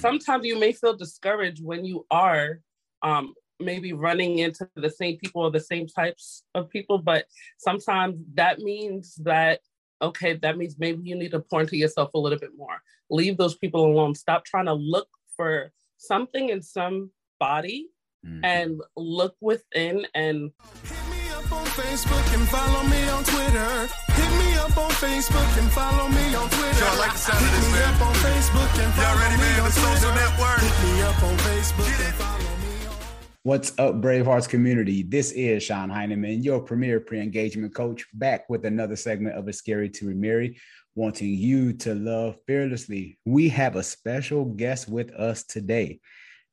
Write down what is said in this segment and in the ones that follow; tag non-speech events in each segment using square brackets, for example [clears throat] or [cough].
sometimes you may feel discouraged when you are um, maybe running into the same people or the same types of people, but sometimes that means that okay, that means maybe you need to pour into yourself a little bit more. Leave those people alone. Stop trying to look for something in somebody mm-hmm. and look within and Facebook and follow me on Twitter. Hit me up on Facebook and follow me on Twitter. Y'all like the sound Hit of this, man? Up on Facebook and follow Y'all ready, man? The social network. Hit me up on Facebook and follow What's up, Bravehearts community? This is Sean Heineman, your premier pre engagement coach, back with another segment of A Scary to Remarry, wanting you to love fearlessly. We have a special guest with us today.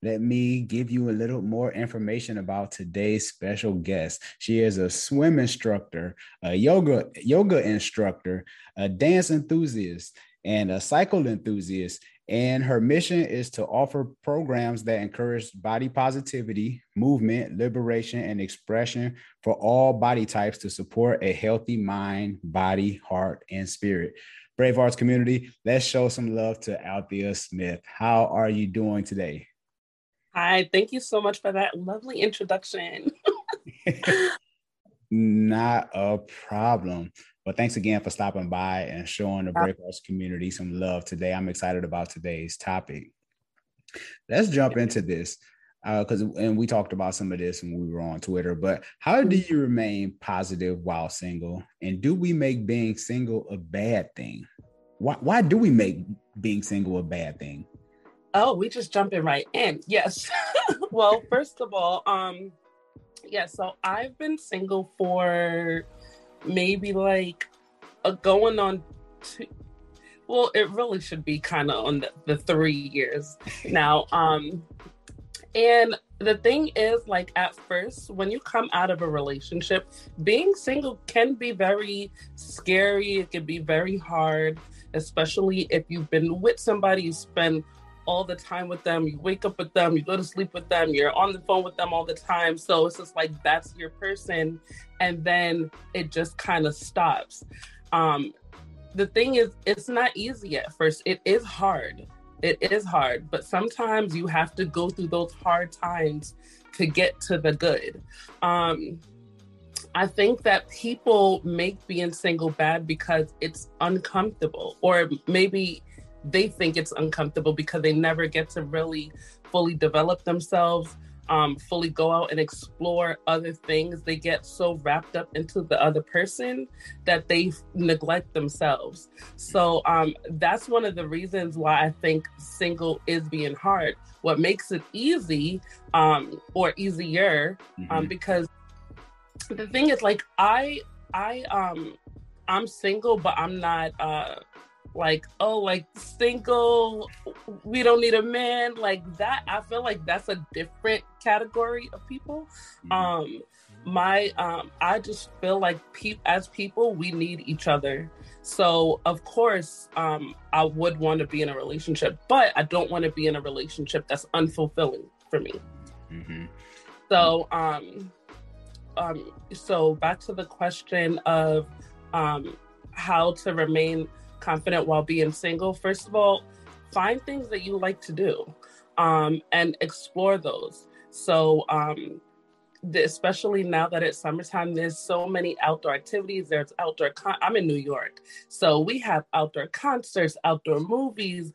Let me give you a little more information about today's special guest. She is a swim instructor, a yoga yoga instructor, a dance enthusiast, and a cycle enthusiast. And her mission is to offer programs that encourage body positivity, movement, liberation, and expression for all body types to support a healthy mind, body, heart, and spirit. Bravehearts community, let's show some love to Althea Smith. How are you doing today? Hi, thank you so much for that lovely introduction. [laughs] [laughs] Not a problem. But thanks again for stopping by and showing the Bravehearts community some love today. I'm excited about today's topic. Let's jump into this because uh, and we talked about some of this when we were on Twitter. But how do you remain positive while single? And do we make being single a bad thing? Why why do we make being single a bad thing? Oh, we just jumping right in. Yes. [laughs] well, first of all, um, yeah, so I've been single for maybe like a going on two well it really should be kind of on the, the three years now um and the thing is like at first when you come out of a relationship being single can be very scary it can be very hard especially if you've been with somebody you spend all the time with them. You wake up with them, you go to sleep with them, you're on the phone with them all the time. So it's just like that's your person. And then it just kind of stops. Um, the thing is, it's not easy at first. It is hard. It is hard. But sometimes you have to go through those hard times to get to the good. Um, I think that people make being single bad because it's uncomfortable, or maybe they think it's uncomfortable because they never get to really fully develop themselves um, fully go out and explore other things. They get so wrapped up into the other person that they neglect themselves. So um, that's one of the reasons why i think single is being hard. What makes it easy um, or easier um, mm-hmm. because the thing is like i i um i'm single but i'm not uh like oh like single we don't need a man like that i feel like that's a different category of people mm-hmm. um my um i just feel like pe- as people we need each other so of course um i would want to be in a relationship but i don't want to be in a relationship that's unfulfilling for me mm-hmm. so um um so back to the question of um how to remain confident while being single, first of all, find things that you like to do um, and explore those. So, um, especially now that it's summertime, there's so many outdoor activities. There's outdoor, con- I'm in New York. So we have outdoor concerts, outdoor movies.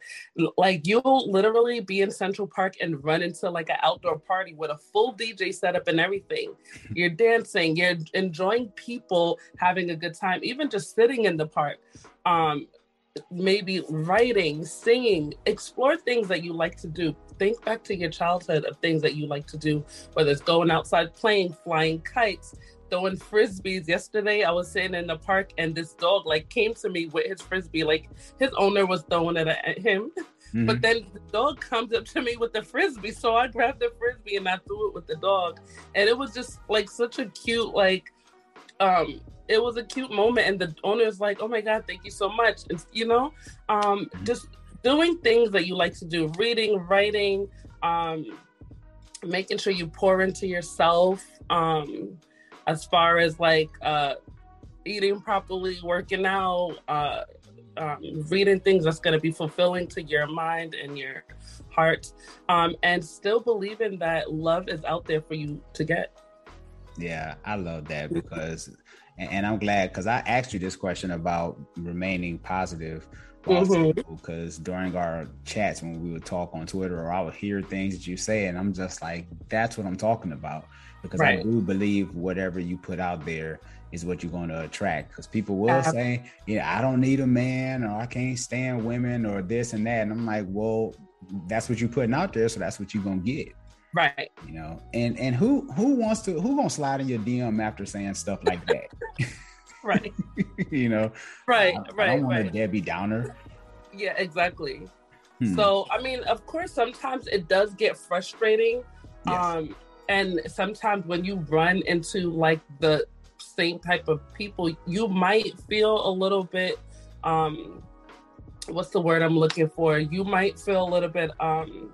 Like you'll literally be in Central Park and run into like an outdoor party with a full DJ setup and everything. You're dancing, you're enjoying people having a good time, even just sitting in the park. Um, maybe writing, singing, explore things that you like to do. Think back to your childhood of things that you like to do, whether it's going outside playing, flying kites, throwing frisbees. Yesterday I was sitting in the park and this dog like came to me with his frisbee, like his owner was throwing it at him. [laughs] Mm-hmm. But then the dog comes up to me with the frisbee. So I grabbed the frisbee and I threw it with the dog. And it was just like such a cute, like um it was a cute moment and the owner is like oh my god thank you so much you know um just doing things that you like to do reading writing um making sure you pour into yourself um as far as like uh eating properly working out uh um, reading things that's going to be fulfilling to your mind and your heart, um, and still believing that love is out there for you to get. Yeah, I love that because, and, I'm glad because I asked you this question about remaining positive mm-hmm. because during our chats when we would talk on Twitter or I would hear things that you say, and I'm just like, that's what I'm talking about because right. I do believe whatever you put out there is what you're going to attract because people will uh, say, yeah, I don't need a man or I can't stand women or this and that. And I'm like, well, that's what you're putting out there. So that's what you're going to get. Right. You know, and, and who, who wants to, who going to slide in your DM after saying stuff like that? [laughs] right. [laughs] you know, right. I, right. I don't want right. a Debbie Downer. Yeah, exactly. Hmm. So, I mean, of course, sometimes it does get frustrating. Yes. Um, and sometimes when you run into like the same type of people, you might feel a little bit um what's the word I'm looking for? You might feel a little bit um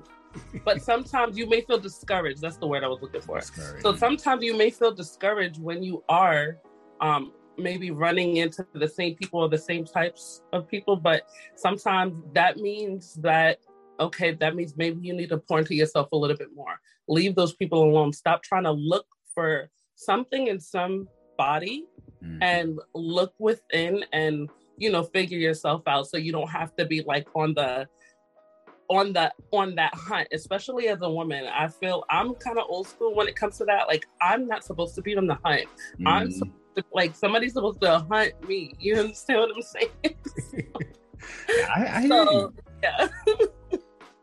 but sometimes you may feel discouraged. That's the word I was looking for. So sometimes you may feel discouraged when you are um maybe running into the same people or the same types of people, but sometimes that means that okay, that means maybe you need to pour into yourself a little bit more. Leave those people alone. Stop trying to look for something in some body mm-hmm. and look within and you know figure yourself out so you don't have to be like on the on the on that hunt especially as a woman i feel i'm kind of old school when it comes to that like i'm not supposed to be on the hunt. Mm-hmm. i'm to, like somebody's supposed to hunt me. You understand what i'm saying? [laughs] I, I, hear so, yeah.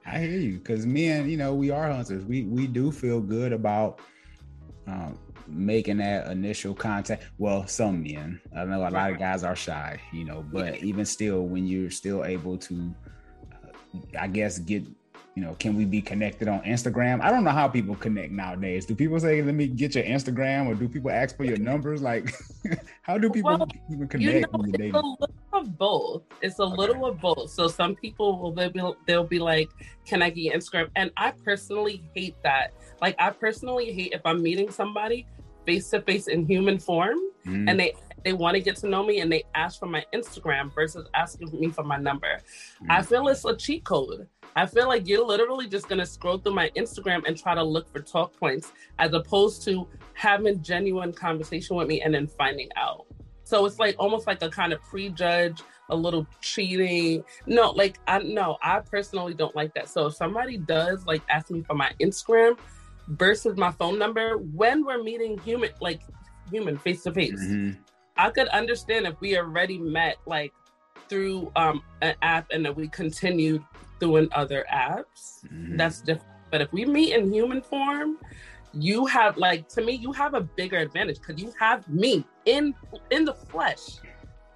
I hear you because men you know we are hunters. We we do feel good about um, making that initial contact. Well, some men, I know a lot of guys are shy, you know, but even still, when you're still able to, I guess, get, you know, can we be connected on Instagram? I don't know how people connect nowadays. Do people say, let me get your Instagram or do people ask for your numbers? Like, [laughs] how do people well, even connect? You know, it's a little of both. It's a okay. little of both. So some people will they'll be, they'll be like, can I get Instagram? And I personally hate that. Like I personally hate if I'm meeting somebody face to face in human form mm. and they they want to get to know me and they ask for my Instagram versus asking me for my number. Mm. I feel it's a cheat code. I feel like you're literally just gonna scroll through my Instagram and try to look for talk points as opposed to having genuine conversation with me and then finding out. So it's like almost like a kind of prejudge, a little cheating. No, like I no, I personally don't like that. So if somebody does like ask me for my Instagram, versus my phone number when we're meeting human like human face to face i could understand if we already met like through um an app and that we continued through in other apps mm-hmm. that's different but if we meet in human form you have like to me you have a bigger advantage because you have me in in the flesh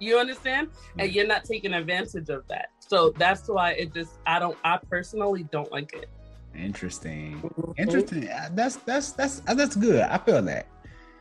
you understand mm-hmm. and you're not taking advantage of that so that's why it just i don't i personally don't like it Interesting. Mm-hmm. Interesting. Uh, that's that's that's uh, that's good. I feel that.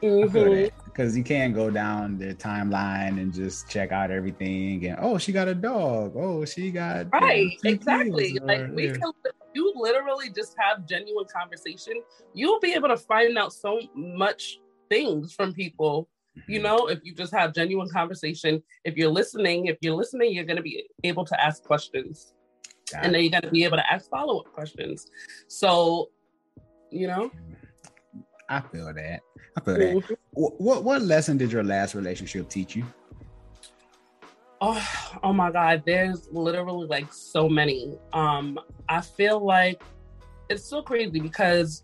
Mm-hmm. because you can't go down the timeline and just check out everything and oh she got a dog oh she got right exactly or, like we yeah. can you literally just have genuine conversation you'll be able to find out so much things from people mm-hmm. you know if you just have genuine conversation if you're listening if you're listening you're going to be able to ask questions Got and then you're gonna be able to ask follow up questions. So, you know, I feel that. I feel mm-hmm. that. What what lesson did your last relationship teach you? Oh, oh my God, there's literally like so many. Um, I feel like it's so crazy because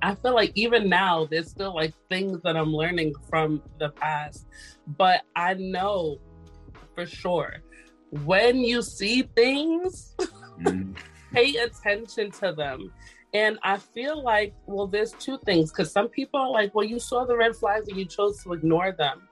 I feel like even now there's still like things that I'm learning from the past, but I know for sure when you see things, [laughs] mm. pay attention to them. And I feel like, well, there's two things because some people are like, well, you saw the red flags and you chose to ignore them.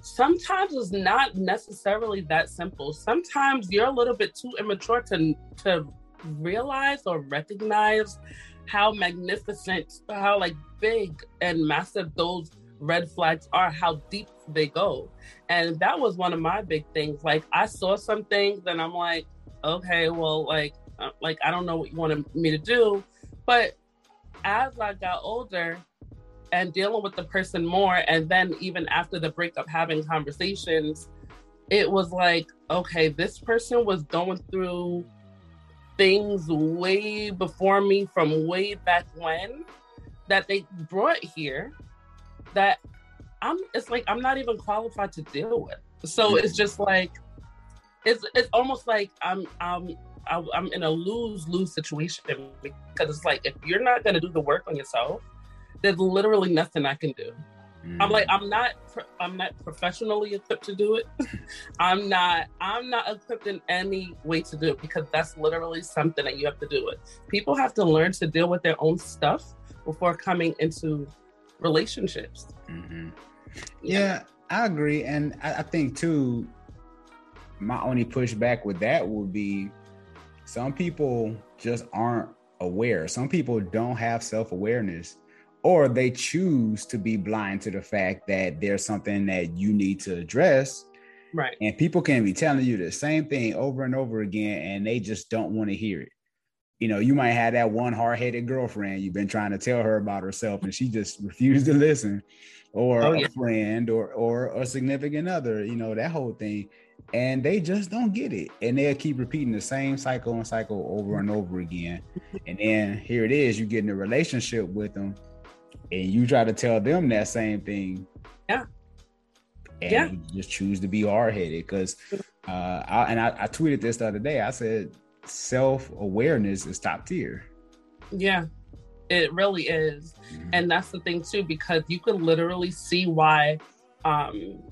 Sometimes it's not necessarily that simple. Sometimes you're a little bit too immature to to realize or recognize how magnificent, how like big and massive those red flags are, how deep they go. And that was one of my big things. Like I saw some things and I'm like, okay, well, like, uh, like I don't know what you wanted me to do. But as I got older and dealing with the person more, and then even after the breakup, having conversations, it was like, okay, this person was going through things way before me from way back when that they brought here that I'm it's like I'm not even qualified to deal with. So it's just like it's it's almost like I'm I'm I'm in a lose lose situation because it's like if you're not gonna do the work on yourself, there's literally nothing I can do. Mm. I'm like I'm not I'm not professionally equipped to do it. [laughs] I'm not I'm not equipped in any way to do it because that's literally something that you have to do it. People have to learn to deal with their own stuff before coming into relationships. Mm-hmm. Yeah. yeah. I agree, and I, I think too. My only pushback with that would be some people just aren't aware. Some people don't have self awareness or they choose to be blind to the fact that there's something that you need to address. Right. And people can be telling you the same thing over and over again, and they just don't want to hear it. You know, you might have that one hard headed girlfriend you've been trying to tell her about herself, and she just refused to listen, or oh, yeah. a friend, or or a significant other. You know, that whole thing, and they just don't get it, and they'll keep repeating the same cycle and cycle over and over again. And then here it is, you get in a relationship with them, and you try to tell them that same thing. Yeah. And yeah. you just choose to be hard headed because, uh, I, and I, I tweeted this the other day. I said self awareness is top tier. Yeah, it really is, mm-hmm. and that's the thing too because you can literally see why um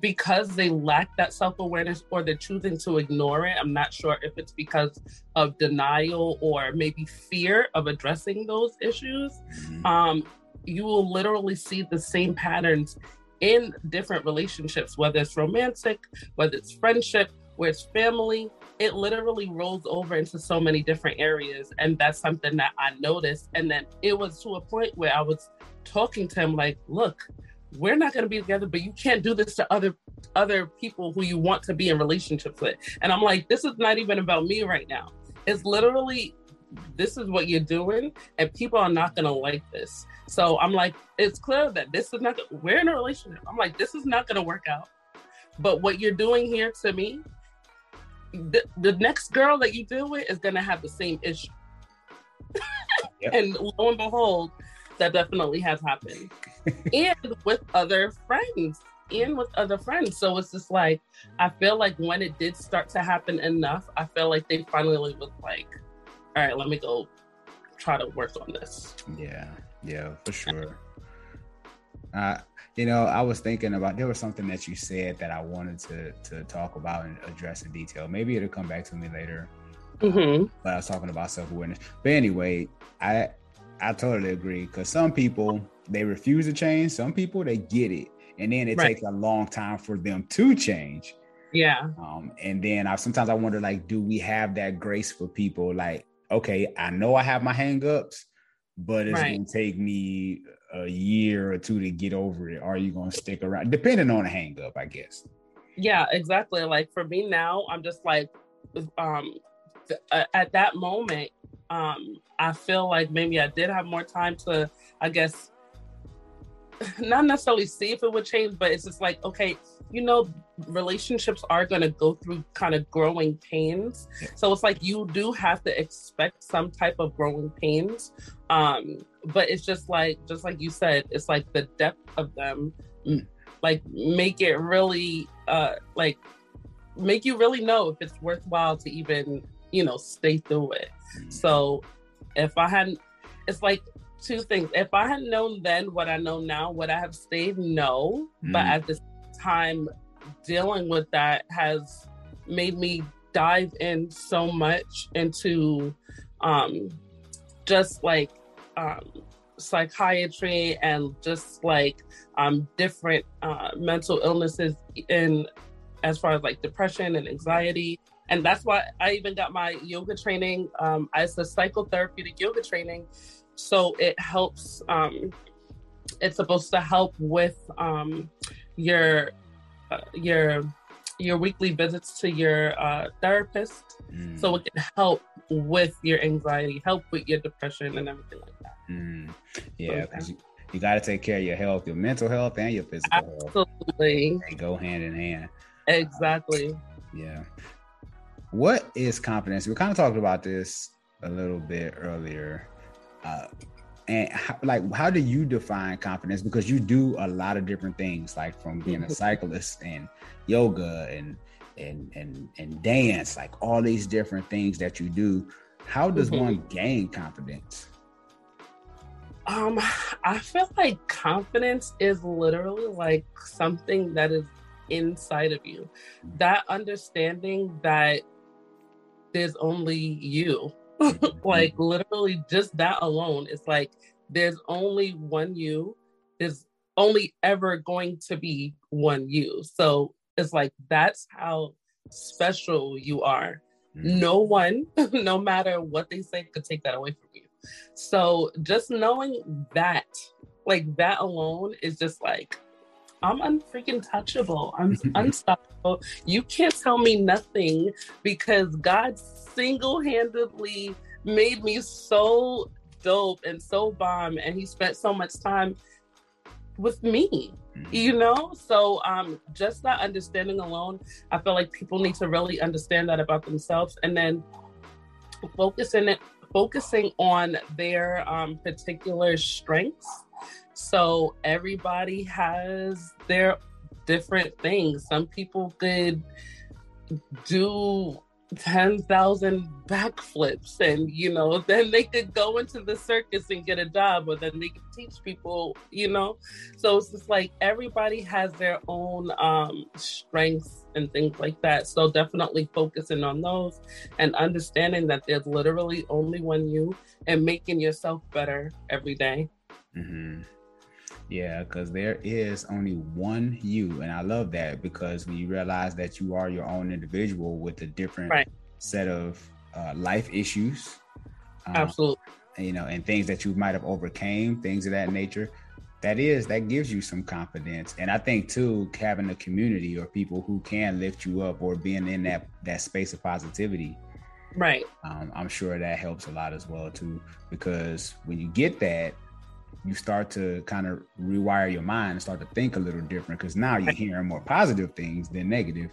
because they lack that self-awareness or they're choosing to ignore it i'm not sure if it's because of denial or maybe fear of addressing those issues. Mm-hmm. um, you will literally see the same patterns in different relationships whether it's romantic whether it's friendship where it's family. It literally rolls over into so many different areas and that's something that i noticed. And then it was to a point where i was talking to him like look we're not going to be together but you can't do this to other other people who you want to be in relationships with. And i'm like this is not even about me right now. It's literally this is what you're doing and people are not going to like this. So i'm like it's clear that this is not we're in a relationship. I'm like this is not going to work out. But what you're doing here to me the, the next girl that you deal with is going to have the same issue. Yep. [laughs] and lo and behold that definitely has happened and with other friends and with other friends. So it's just like i feel like when it did start to happen enough i feel like they finally was like all right let me go try to work on this. Yeah yeah for sure. Uh you know i was thinking about there was something that you said that i wanted to to talk about and address in detail. Maybe it'll come back to me later. Mm-hmm. but i was talking about self-awareness. But anyway i I totally agree because some people they refuse to change. Some people they get it, and then it right. takes a long time for them to change. Yeah. Um, and then I sometimes I wonder like, do we have that grace for people? Like, okay, I know I have my hangups, but it's right. gonna take me a year or two to get over it. Are you gonna stick around? Depending on the hangup, I guess. Yeah, exactly. Like for me now, I'm just like, um, th- uh, at that moment, um, I feel like maybe I did have more time to, I guess, [laughs] not necessarily see if it would change, but it's just like, okay, you know, relationships are going to go through kind of growing pains. So it's like you do have to expect some type of growing pains. Um, but it's just like, just like you said, it's like the depth of them, like make it really, uh, like make you really know if it's worthwhile to even, you know, stay through it. So if I hadn't, it's like two things. If I had known then what I know now, would I have stayed? No. Mm. But at this time, dealing with that has made me dive in so much into um, just like um, psychiatry and just like um, different uh, mental illnesses in as far as like depression and anxiety and that's why I even got my yoga training. Um, as a psychotherapeutic yoga training, so it helps. Um, it's supposed to help with um, your uh, your your weekly visits to your uh, therapist, mm. so it can help with your anxiety, help with your depression, and everything like that. Mm. Yeah, because so, you, you got to take care of your health, your mental health, and your physical Absolutely. health. Absolutely. They go hand in hand. Exactly. Uh, yeah. what is confidence? We kind of talked about this a little bit earlier. Uh, and how, like, how do you define confidence? Because you do a lot of different things, like from being a cyclist and yoga and and and and dance, like all these different things that you do. How does mm-hmm. one gain confidence? Um, I feel like confidence is literally like something that is inside of you. That understanding that there's only you. [laughs] like literally just that alone. It's like there's only one you. There's only ever going to be one you. So it's like that's how special you are. Mm-hmm. No one, [laughs] no matter what they say, could take that away from you. So just knowing that, like that alone is just like, I'm unfreaking touchable. I'm [laughs] unstoppable. You can't tell me nothing because God single handedly made me so dope and so bomb. And He spent so much time with me mm-hmm. you know so um just that understanding alone i feel like people need to really understand that about themselves and then focusing it focusing on their um, particular strengths. So everybody has their different things. Some people could do 10,000 backflips and you know [laughs] then they could go into the circus and get a job or then they could teach people you know so it's just like everybody has their own um strengths and things like that so definitely focusing on those and understanding that there's literally only one you and making yourself better every day. Mm-hmm. Yeah, because there is only one you. And I love that because when you realize that you are your own individual with a different right. set of uh, life issues. Um, Absolutely. You know, and things that you might have overcame, things of that nature. That is, that gives you some confidence. And I think too, having a community or people who can lift you up or being in that that space of positivity. Right. Um, I'm sure that helps a lot as well too. Because when you get that, you start to kind of rewire your mind and start to think a little different because now you're hearing more positive things than negative.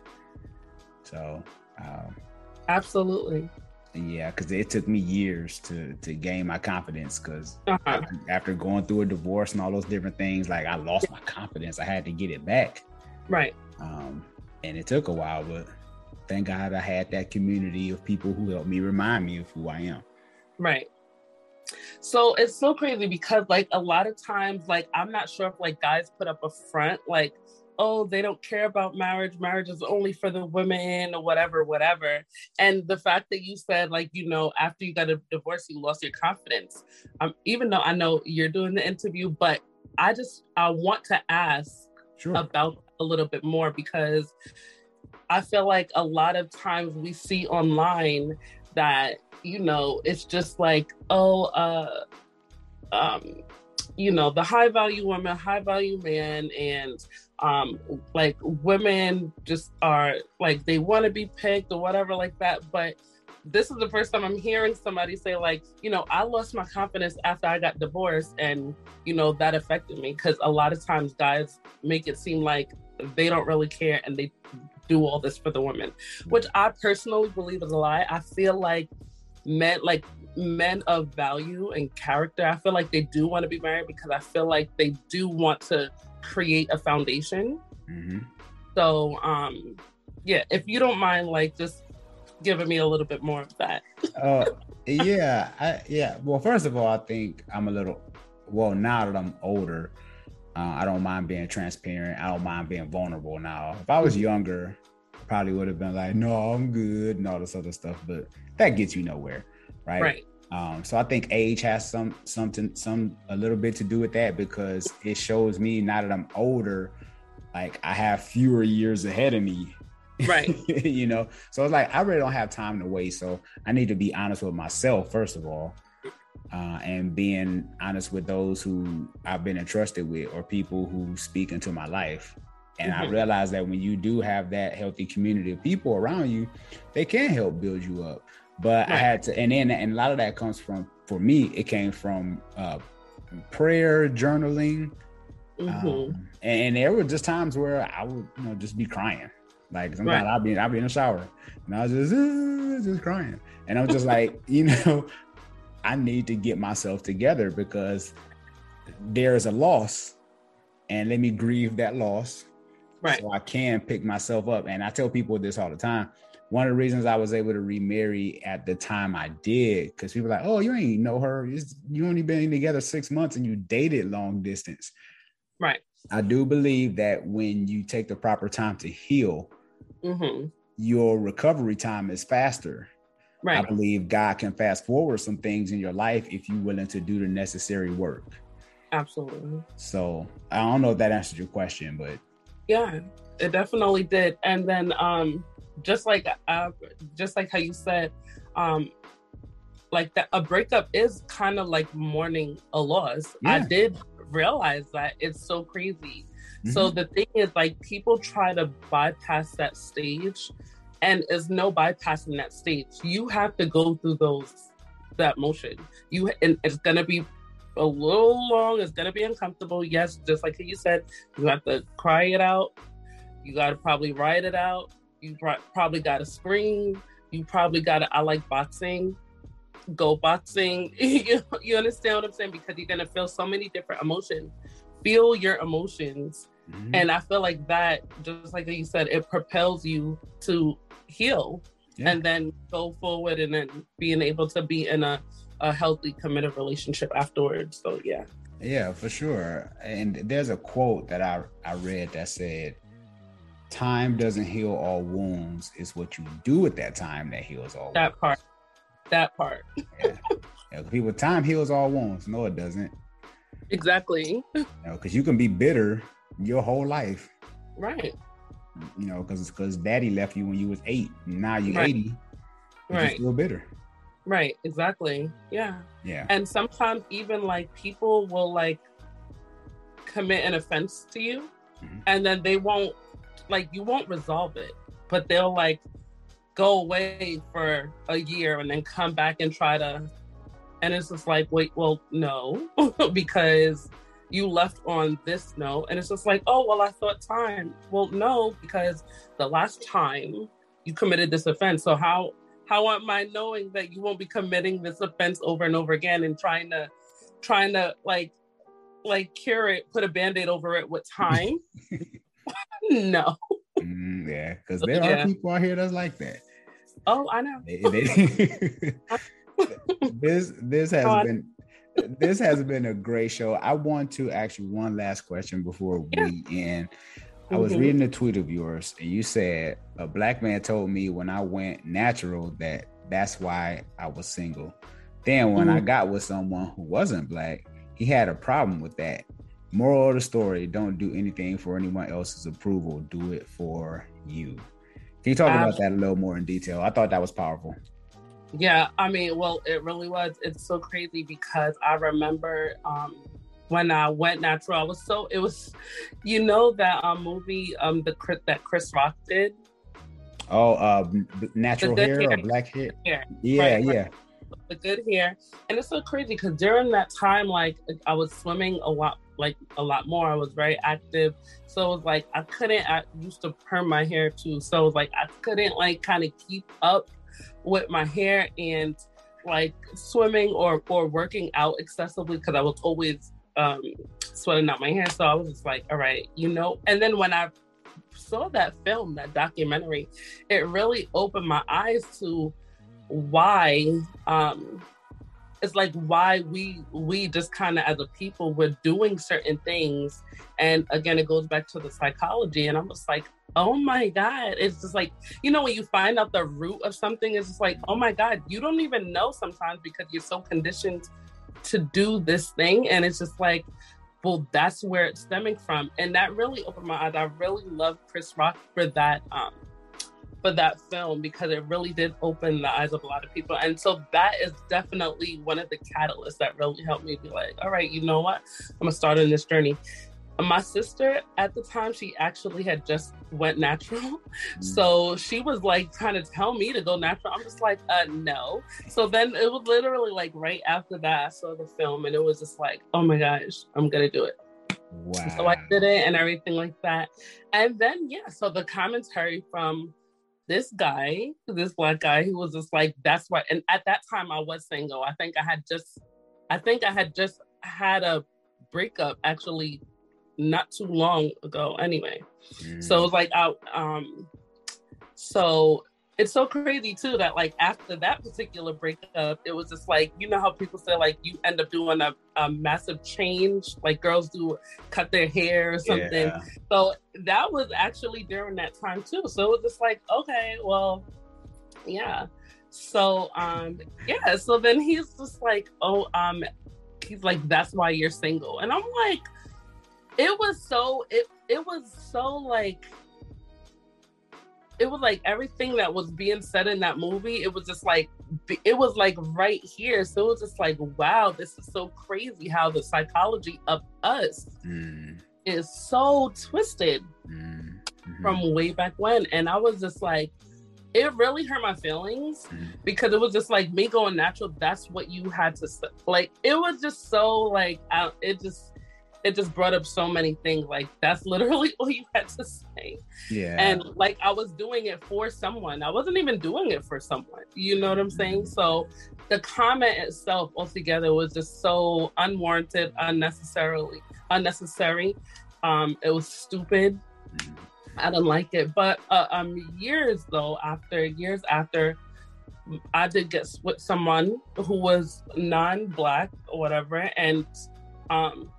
So, um, absolutely. Yeah, because it took me years to to gain my confidence. Because uh-huh. after, going through a divorce and all those different things, like I lost my confidence. I had to get it back. Right. Um, and it took a while, but thank God I had that community of people who helped me remind me of who I am. Right. So it's so crazy because like a lot of times, like I'm not sure if like guys put up a front, like, oh, they don't care about marriage. Marriage is only for the women or whatever, whatever. And the fact that you said, like, you know, after you got a divorce, you lost your confidence. Um, even though I know you're doing the interview, but I just I want to ask sure. about a little bit more because I feel like a lot of times we see online that you know it's just like oh uh um you know the high value woman high value man and um like women just are like they want to be picked or whatever like that but this is the first time i'm hearing somebody say like you know i lost my confidence after i got divorced and you know that affected me because a lot of times guys make it seem like they don't really care and they do all this for the women, which I personally believe is a lie. I feel like men, like men of value and character, I feel like they do want to be married because I feel like they do want to create a foundation. Mm-hmm. So, um, yeah, if you don't mind, like just giving me a little bit more of that. [laughs] uh, yeah, I, yeah. Well, first of all, I think I'm a little. Well, now that I'm older, uh, I don't mind being transparent. I don't mind being vulnerable now. If I was mm-hmm. younger, probably would have been like, no, I'm good and all this other stuff, but that gets you nowhere. Right. Right. Um, so I think age has some something some a little bit to do with that because it shows me now that I'm older, like I have fewer years ahead of me. Right. [laughs] you know, so it's like I really don't have time to waste. So I need to be honest with myself first of all uh, and being honest with those who I've been entrusted with or people who speak into my life. And mm-hmm. I realize that when you do have that healthy community of people around you, they can help build you up. But right. I had to, and then and a lot of that comes from for me. It came from uh, prayer, journaling, mm-hmm. um, and, and, there were just times where I would, you know, just be crying, Like sometimes right. I'll be I'll be in the shower and I was just uh, just crying, and I'm just like, [laughs] you know, I need to get myself together because there's a loss, and let me grieve that loss, right? So I can pick myself up. And I tell people this all the time. One of the reasons I was able to remarry at the time I did, because people are like, oh, you ain't know her. It's, you only been together six months and you dated long distance. Right. I do believe that when you take the proper time to heal, mm-hmm. your recovery time is faster. Right. I believe God can fast forward some things in your life if you're willing to do the necessary work. Absolutely. So I don't know if that answered your question, but yeah, it definitely did. And then um just like uh just like how you said, um like that a breakup is kind of like mourning a loss. Yeah. I did realize that it's so crazy. Mm-hmm. So the thing is, like, people try to bypass that stage, and there's no bypassing that stage. You have to go through those that motion. You and it's gonna be a little long. It's gonna be uncomfortable. Yes, just like you said, you have to cry it out. You got to probably write it out. You probably got to scream. You probably got to. I like boxing go boxing. [laughs] you, you understand what I'm saying? Because you're gonna feel so many different emotions. Feel your emotions. Mm-hmm. And I feel like that, just like you said, it propels you to heal yeah. and then go forward and then being able to be in a, a healthy, committed relationship afterwards. So yeah. Yeah, for sure. And there's a quote that I, I read that said, Time doesn't heal all wounds. It's what you do at that time that heals all that wounds. part that part. yeah. yeah. People, time heals all wounds. No, it doesn't. Exactly. You know, because you can be bitter your whole life. Right. You know, because it's because daddy left you when you was eight. Now you're right. 80. Right. You're still bitter. Right. Exactly. Yeah. Yeah. And sometimes even like people will like commit an offense to you mm-hmm. and then they won't like you won't resolve it, but they'll like go away for a year and then come back and try to and it's just like wait well no [laughs] because you left on this note and it's just like oh well i thought time. Well no because the last time you committed this offense so how how am i knowing that you won't be committing this offense over and over again and trying to trying to like like cure it put a band-aid over it with [laughs] time no Mm, yeah, because there yeah. are people out here that's like that. Oh, I know. They, they, [laughs] this this has oh, been this has been a great show. I want to ask you one last question before yeah. we end. I was mm-hmm. reading a tweet of yours, and you said a black man told me when I went natural that that's why I was single. Then when mm-hmm. I got with someone who wasn't black, he had a problem with that. Moral of the story don't do anything for anyone else's approval, do it for you. Can you talk about that a little more in detail? I thought that was powerful. Yeah, I mean, well, it really was. It's so crazy because I remember um, when I went natural, I was so it was, you know, that um, movie um the that Chris Rock did. Oh, uh, natural hair, hair, or black hair. hair. Yeah, right, yeah. Right the good hair. And it's so crazy because during that time, like I was swimming a lot, like a lot more. I was very active. So it was like I couldn't, I used to perm my hair too. So it was like I couldn't like kind of keep up with my hair and like swimming or or working out excessively because I was always um sweating out my hair. So I was just like, all right, you know. And then when I saw that film, that documentary, it really opened my eyes to why um it's like why we we just kind of as a people we're doing certain things. And again it goes back to the psychology and i'm just like oh my god. It's just like you know when you find out the root of something it's just like oh my god you don't even know sometimes because you're so conditioned to do this thing. And it's just like well that's where it's stemming from. And that really opened my eyes. I really love chris rock for that um for that film because it really did open the eyes of a lot of people. And so that is definitely one of the catalysts that really helped me be like, all right, you know what? I'm gonna start on this journey. My sister at the time, she actually had just went natural. Mm. So she was like trying to tell me to go natural. I'm just like, uh no. So then it was literally like right after that I saw the film and it was just like, oh my gosh, I'm gonna do it. Wow. So I did it and everything like that. And then yeah, so the commentary from this guy, this black guy, who was just like, that's why. And at that time, I was single. I think I had just, I think I had just had a breakup actually not too long ago. Anyway, mm. so it was like I, um, so it's so crazy too that like after that particular breakup, it was just like you know how people say like you end up doing a, a massive change, like girls do cut their hair or something. Yeah. So that was actually during that time too. So it was just like okay, well, yeah. So um yeah, so then he's just like, oh um, he's like that's why you're single, and I'm like, it was so it it was so like it was like everything that was being said in that movie it was just like it was like right here so it was just like wow this is so crazy how the psychology of us mm. is so twisted mm. hmm from way back when and i was just like it really hurt my feelings mm. because it was just like me going natural that's what you had to say like it was just so like I, it just it just brought up so many things. Like that's literally [laughs] all you had to say. Yeah. And like I was doing it for someone. I wasn't even doing it for someone. You know what I'm saying? Mm-hmm. So the comment itself altogether was just so unwarranted, unnecessarily unnecessary. Um, it was stupid. Mm-hmm. I didn't like it. But uh, um, years though, after years after, I did get with someone who was non-black or whatever, and um,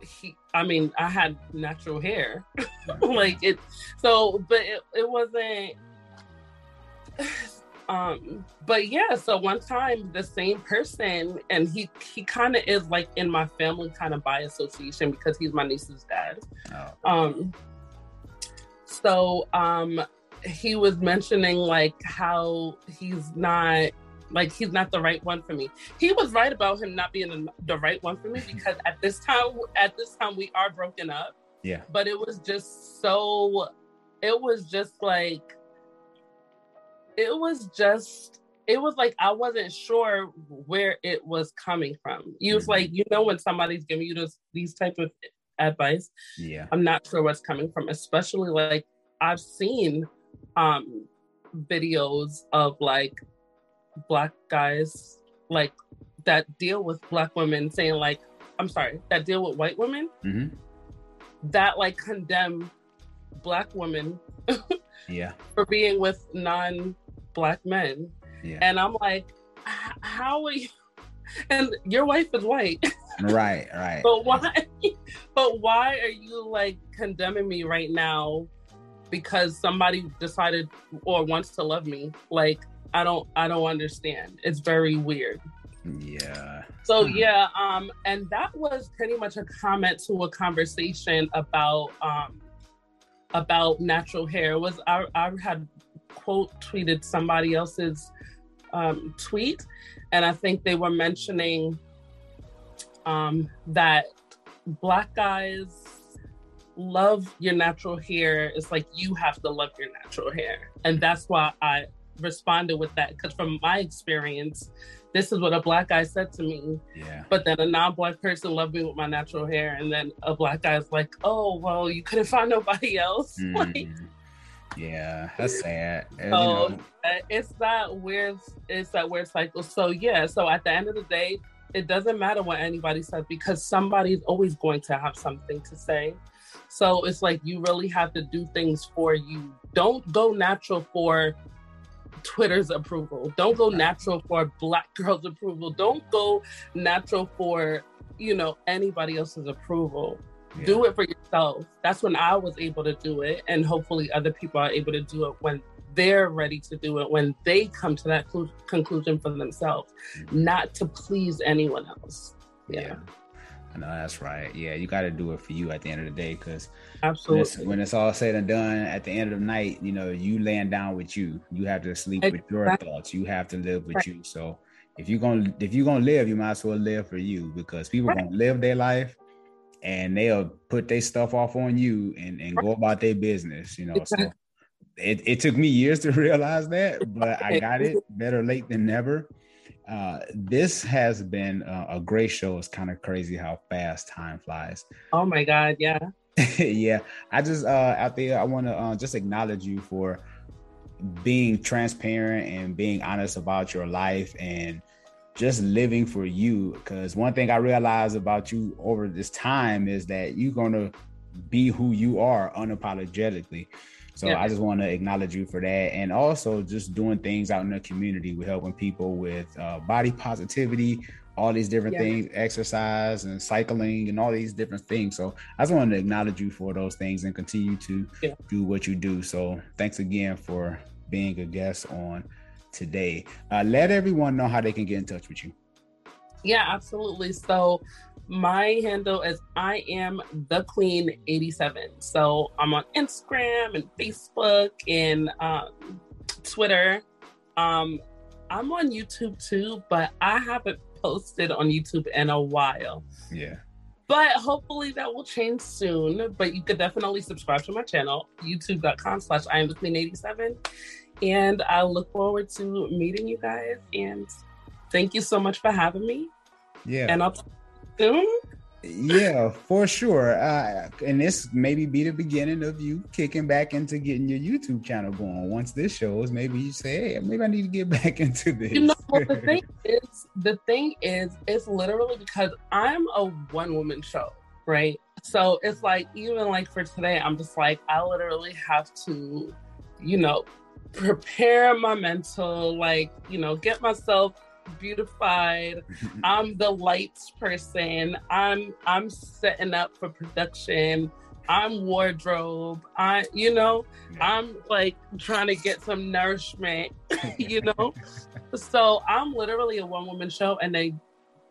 he i mean i had natural hair. [laughs] Like it so but it, it wasn't [sighs] um but yeah so one time the same person and he he kind of is like in my family kind of by association because he's my niece's dad. Oh. um so um he was mentioning like how he's not like he's not the right one for me. He was right about him not being the right one for me because at this time, at this time, we are broken up. Yeah. But it was just so. It was just like. It was just. It was like I wasn't sure where it was coming from. You was mm-hmm. like, you know, when somebody's giving you this these type of advice. Yeah. I'm not sure what's coming from, especially like I've seen um videos of like black guys like that deal with black women saying like i'm sorry that deal with white women? Mm-hmm. that like condemn black women [laughs] yeah. for being with non-black men. Yeah. and i'm like how are you [laughs] and your wife is white. [laughs] Right right. But why but why are you like condemning me right now because somebody decided or wants to love me? Like I don't I don't understand. It's very weird. Yeah. So hmm. yeah, um, and that was pretty much a comment to a conversation about um about natural hair. It was I I had quote tweeted somebody else's um tweet and I think they were mentioning um that black guys love your natural hair. It's like you have to love your natural hair. And that's why I responded with that because from my experience, this is what a black guy said to me. Yeah. But then a non-black person loved me with my natural hair, and then a black guy is like, "Oh, well, you couldn't find [laughs] nobody else." Mm. [laughs] like, yeah, that's sad. And, so you know, it's that weird. It's that weird cycle. So yeah. So at the end of the day, it doesn't matter what anybody says because somebody's always going to have something to say. So it's like you really have to do things for you. Don't go natural for Twitter's approval. Don't go natural for black girls' approval. Don't go natural for, you know, anybody else's approval. Yeah. Do it for yourself. That's when I was able to do it. And hopefully other people are able to do it when they're ready to do it, when they come to that cl- conclusion for themselves, mm-hmm. not to please anyone else. yeah. yeah. Know that's right. Yeah, you got to do it for you at the end of the day because absolutely when it's, when it's, all said and done, at the end of the night, you know, you laying down with you. You have to sleep exactly. with your thoughts. You have to live with right. you. So if you're gonna if you're gonna live, you might as well live for you because people right. gonna live their life and they'll put their stuff off on you and, and right. go about their business. You know, exactly. so it, it took me years to [laughs] realize that, but I got it [laughs] better late than never. Uh, this has been uh, a great show. It's kind of crazy how fast time flies. Oh my God, yeah. [laughs] yeah, I just uh, out there, I want to uh, just acknowledge you for being transparent and being honest about your life and just living for you. Because one thing I realized about you over this time is that you're gonna be who you are unapologetically. So yeah. I just want to acknowledge you for that, and also just doing things out in the community with helping people with uh, body positivity, all these different yeah. things, exercise and cycling, and all these different things. So I just wanted to acknowledge you for those things and continue to yeah. do what you do. So thanks again for being a guest on today. Uh, let everyone know how they can get in touch with you. Yeah, absolutely. So my handle is I am the Queen 87. So I'm on Instagram and Facebook and um, Twitter. Um, I'm on YouTube too, but I haven't posted on YouTube in a while. Yeah. But hopefully that will change soon. But you could definitely subscribe to my channel, youtube.com slash I am the Queen 87. And I look forward to meeting you guys. And thank you so much for having me. Yeah. And I'll soon. yeah, for sure. Uh, and this maybe be the beginning of you kicking back into getting your YouTube channel going. Once this shows, maybe you say, "Hey, maybe I need to get [laughs] back into this." You know, the thing is, the thing is, it's literally because I'm a one woman show, right? So it's like even like for today, I'm just like I literally have to, you know, prepare my mental, like you know, get myself beautified. [laughs] I'm the lights person. I'm I'm setting up for production. I'm wardrobe. I you know, I'm like trying to get some nourishment, [laughs] you know. [laughs] so I'm literally a one woman show and they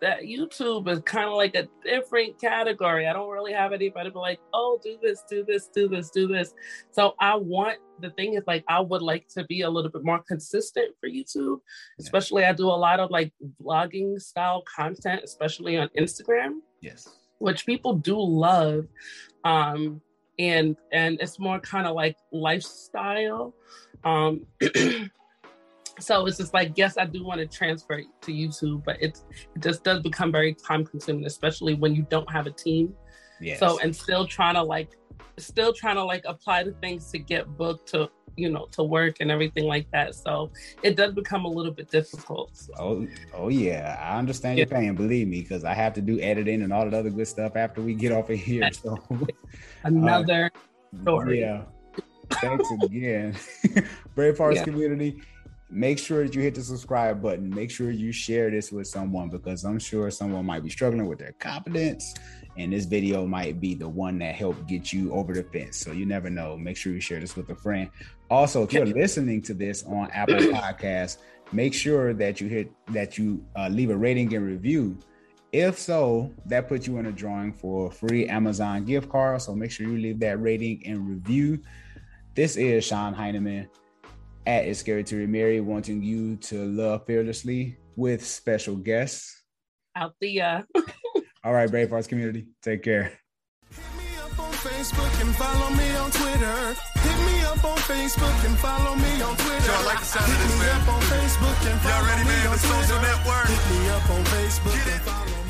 that YouTube is kind of like a different category. I don't really have anybody be like, oh, do this, do this, do this, do this. So I want the thing is like I would like to be a little bit more consistent for YouTube. Especially I do a lot of like vlogging style content, especially on Instagram. Yes. Which people do love. Um and and it's more kind of like lifestyle. Um [clears throat] so it's just like yes i do want to transfer to youtube but it's it just does become very time consuming especially when you don't have a team yes. so and still trying to like still trying to like apply the things to get booked to you know to work and everything like that so it does become a little bit difficult so. oh oh yeah i understand yeah. your pain believe me because i have to do editing and all that other good stuff after we get off of here so [laughs] another uh, story yeah thanks again [laughs] brave hearts yeah. community make sure that you hit the subscribe button. Make sure you share this with someone because I'm sure someone might be struggling with their confidence. And this video might be the one that helped get you over the fence. So you never know. Make sure you share this with a friend. Also, if you're listening to this on Apple [clears throat] Podcasts, make sure that you hit that you uh, leave a rating and review. If so, that puts you in a drawing for a free Amazon gift card. So make sure you leave that rating and review. This is Sean Heineman at It's Scary to Remarry, wanting you to love fearlessly with special guests. Out the uh [laughs] All right, Brave Hearts community. Take care. Hit me up on Facebook and follow me on Twitter. Hit me up on Facebook and follow me on Twitter. Y'all like the sound Hit of this, man? Hit me up on Facebook and follow Y'all ready, man? The social network. Hit me up on Facebook and follow me.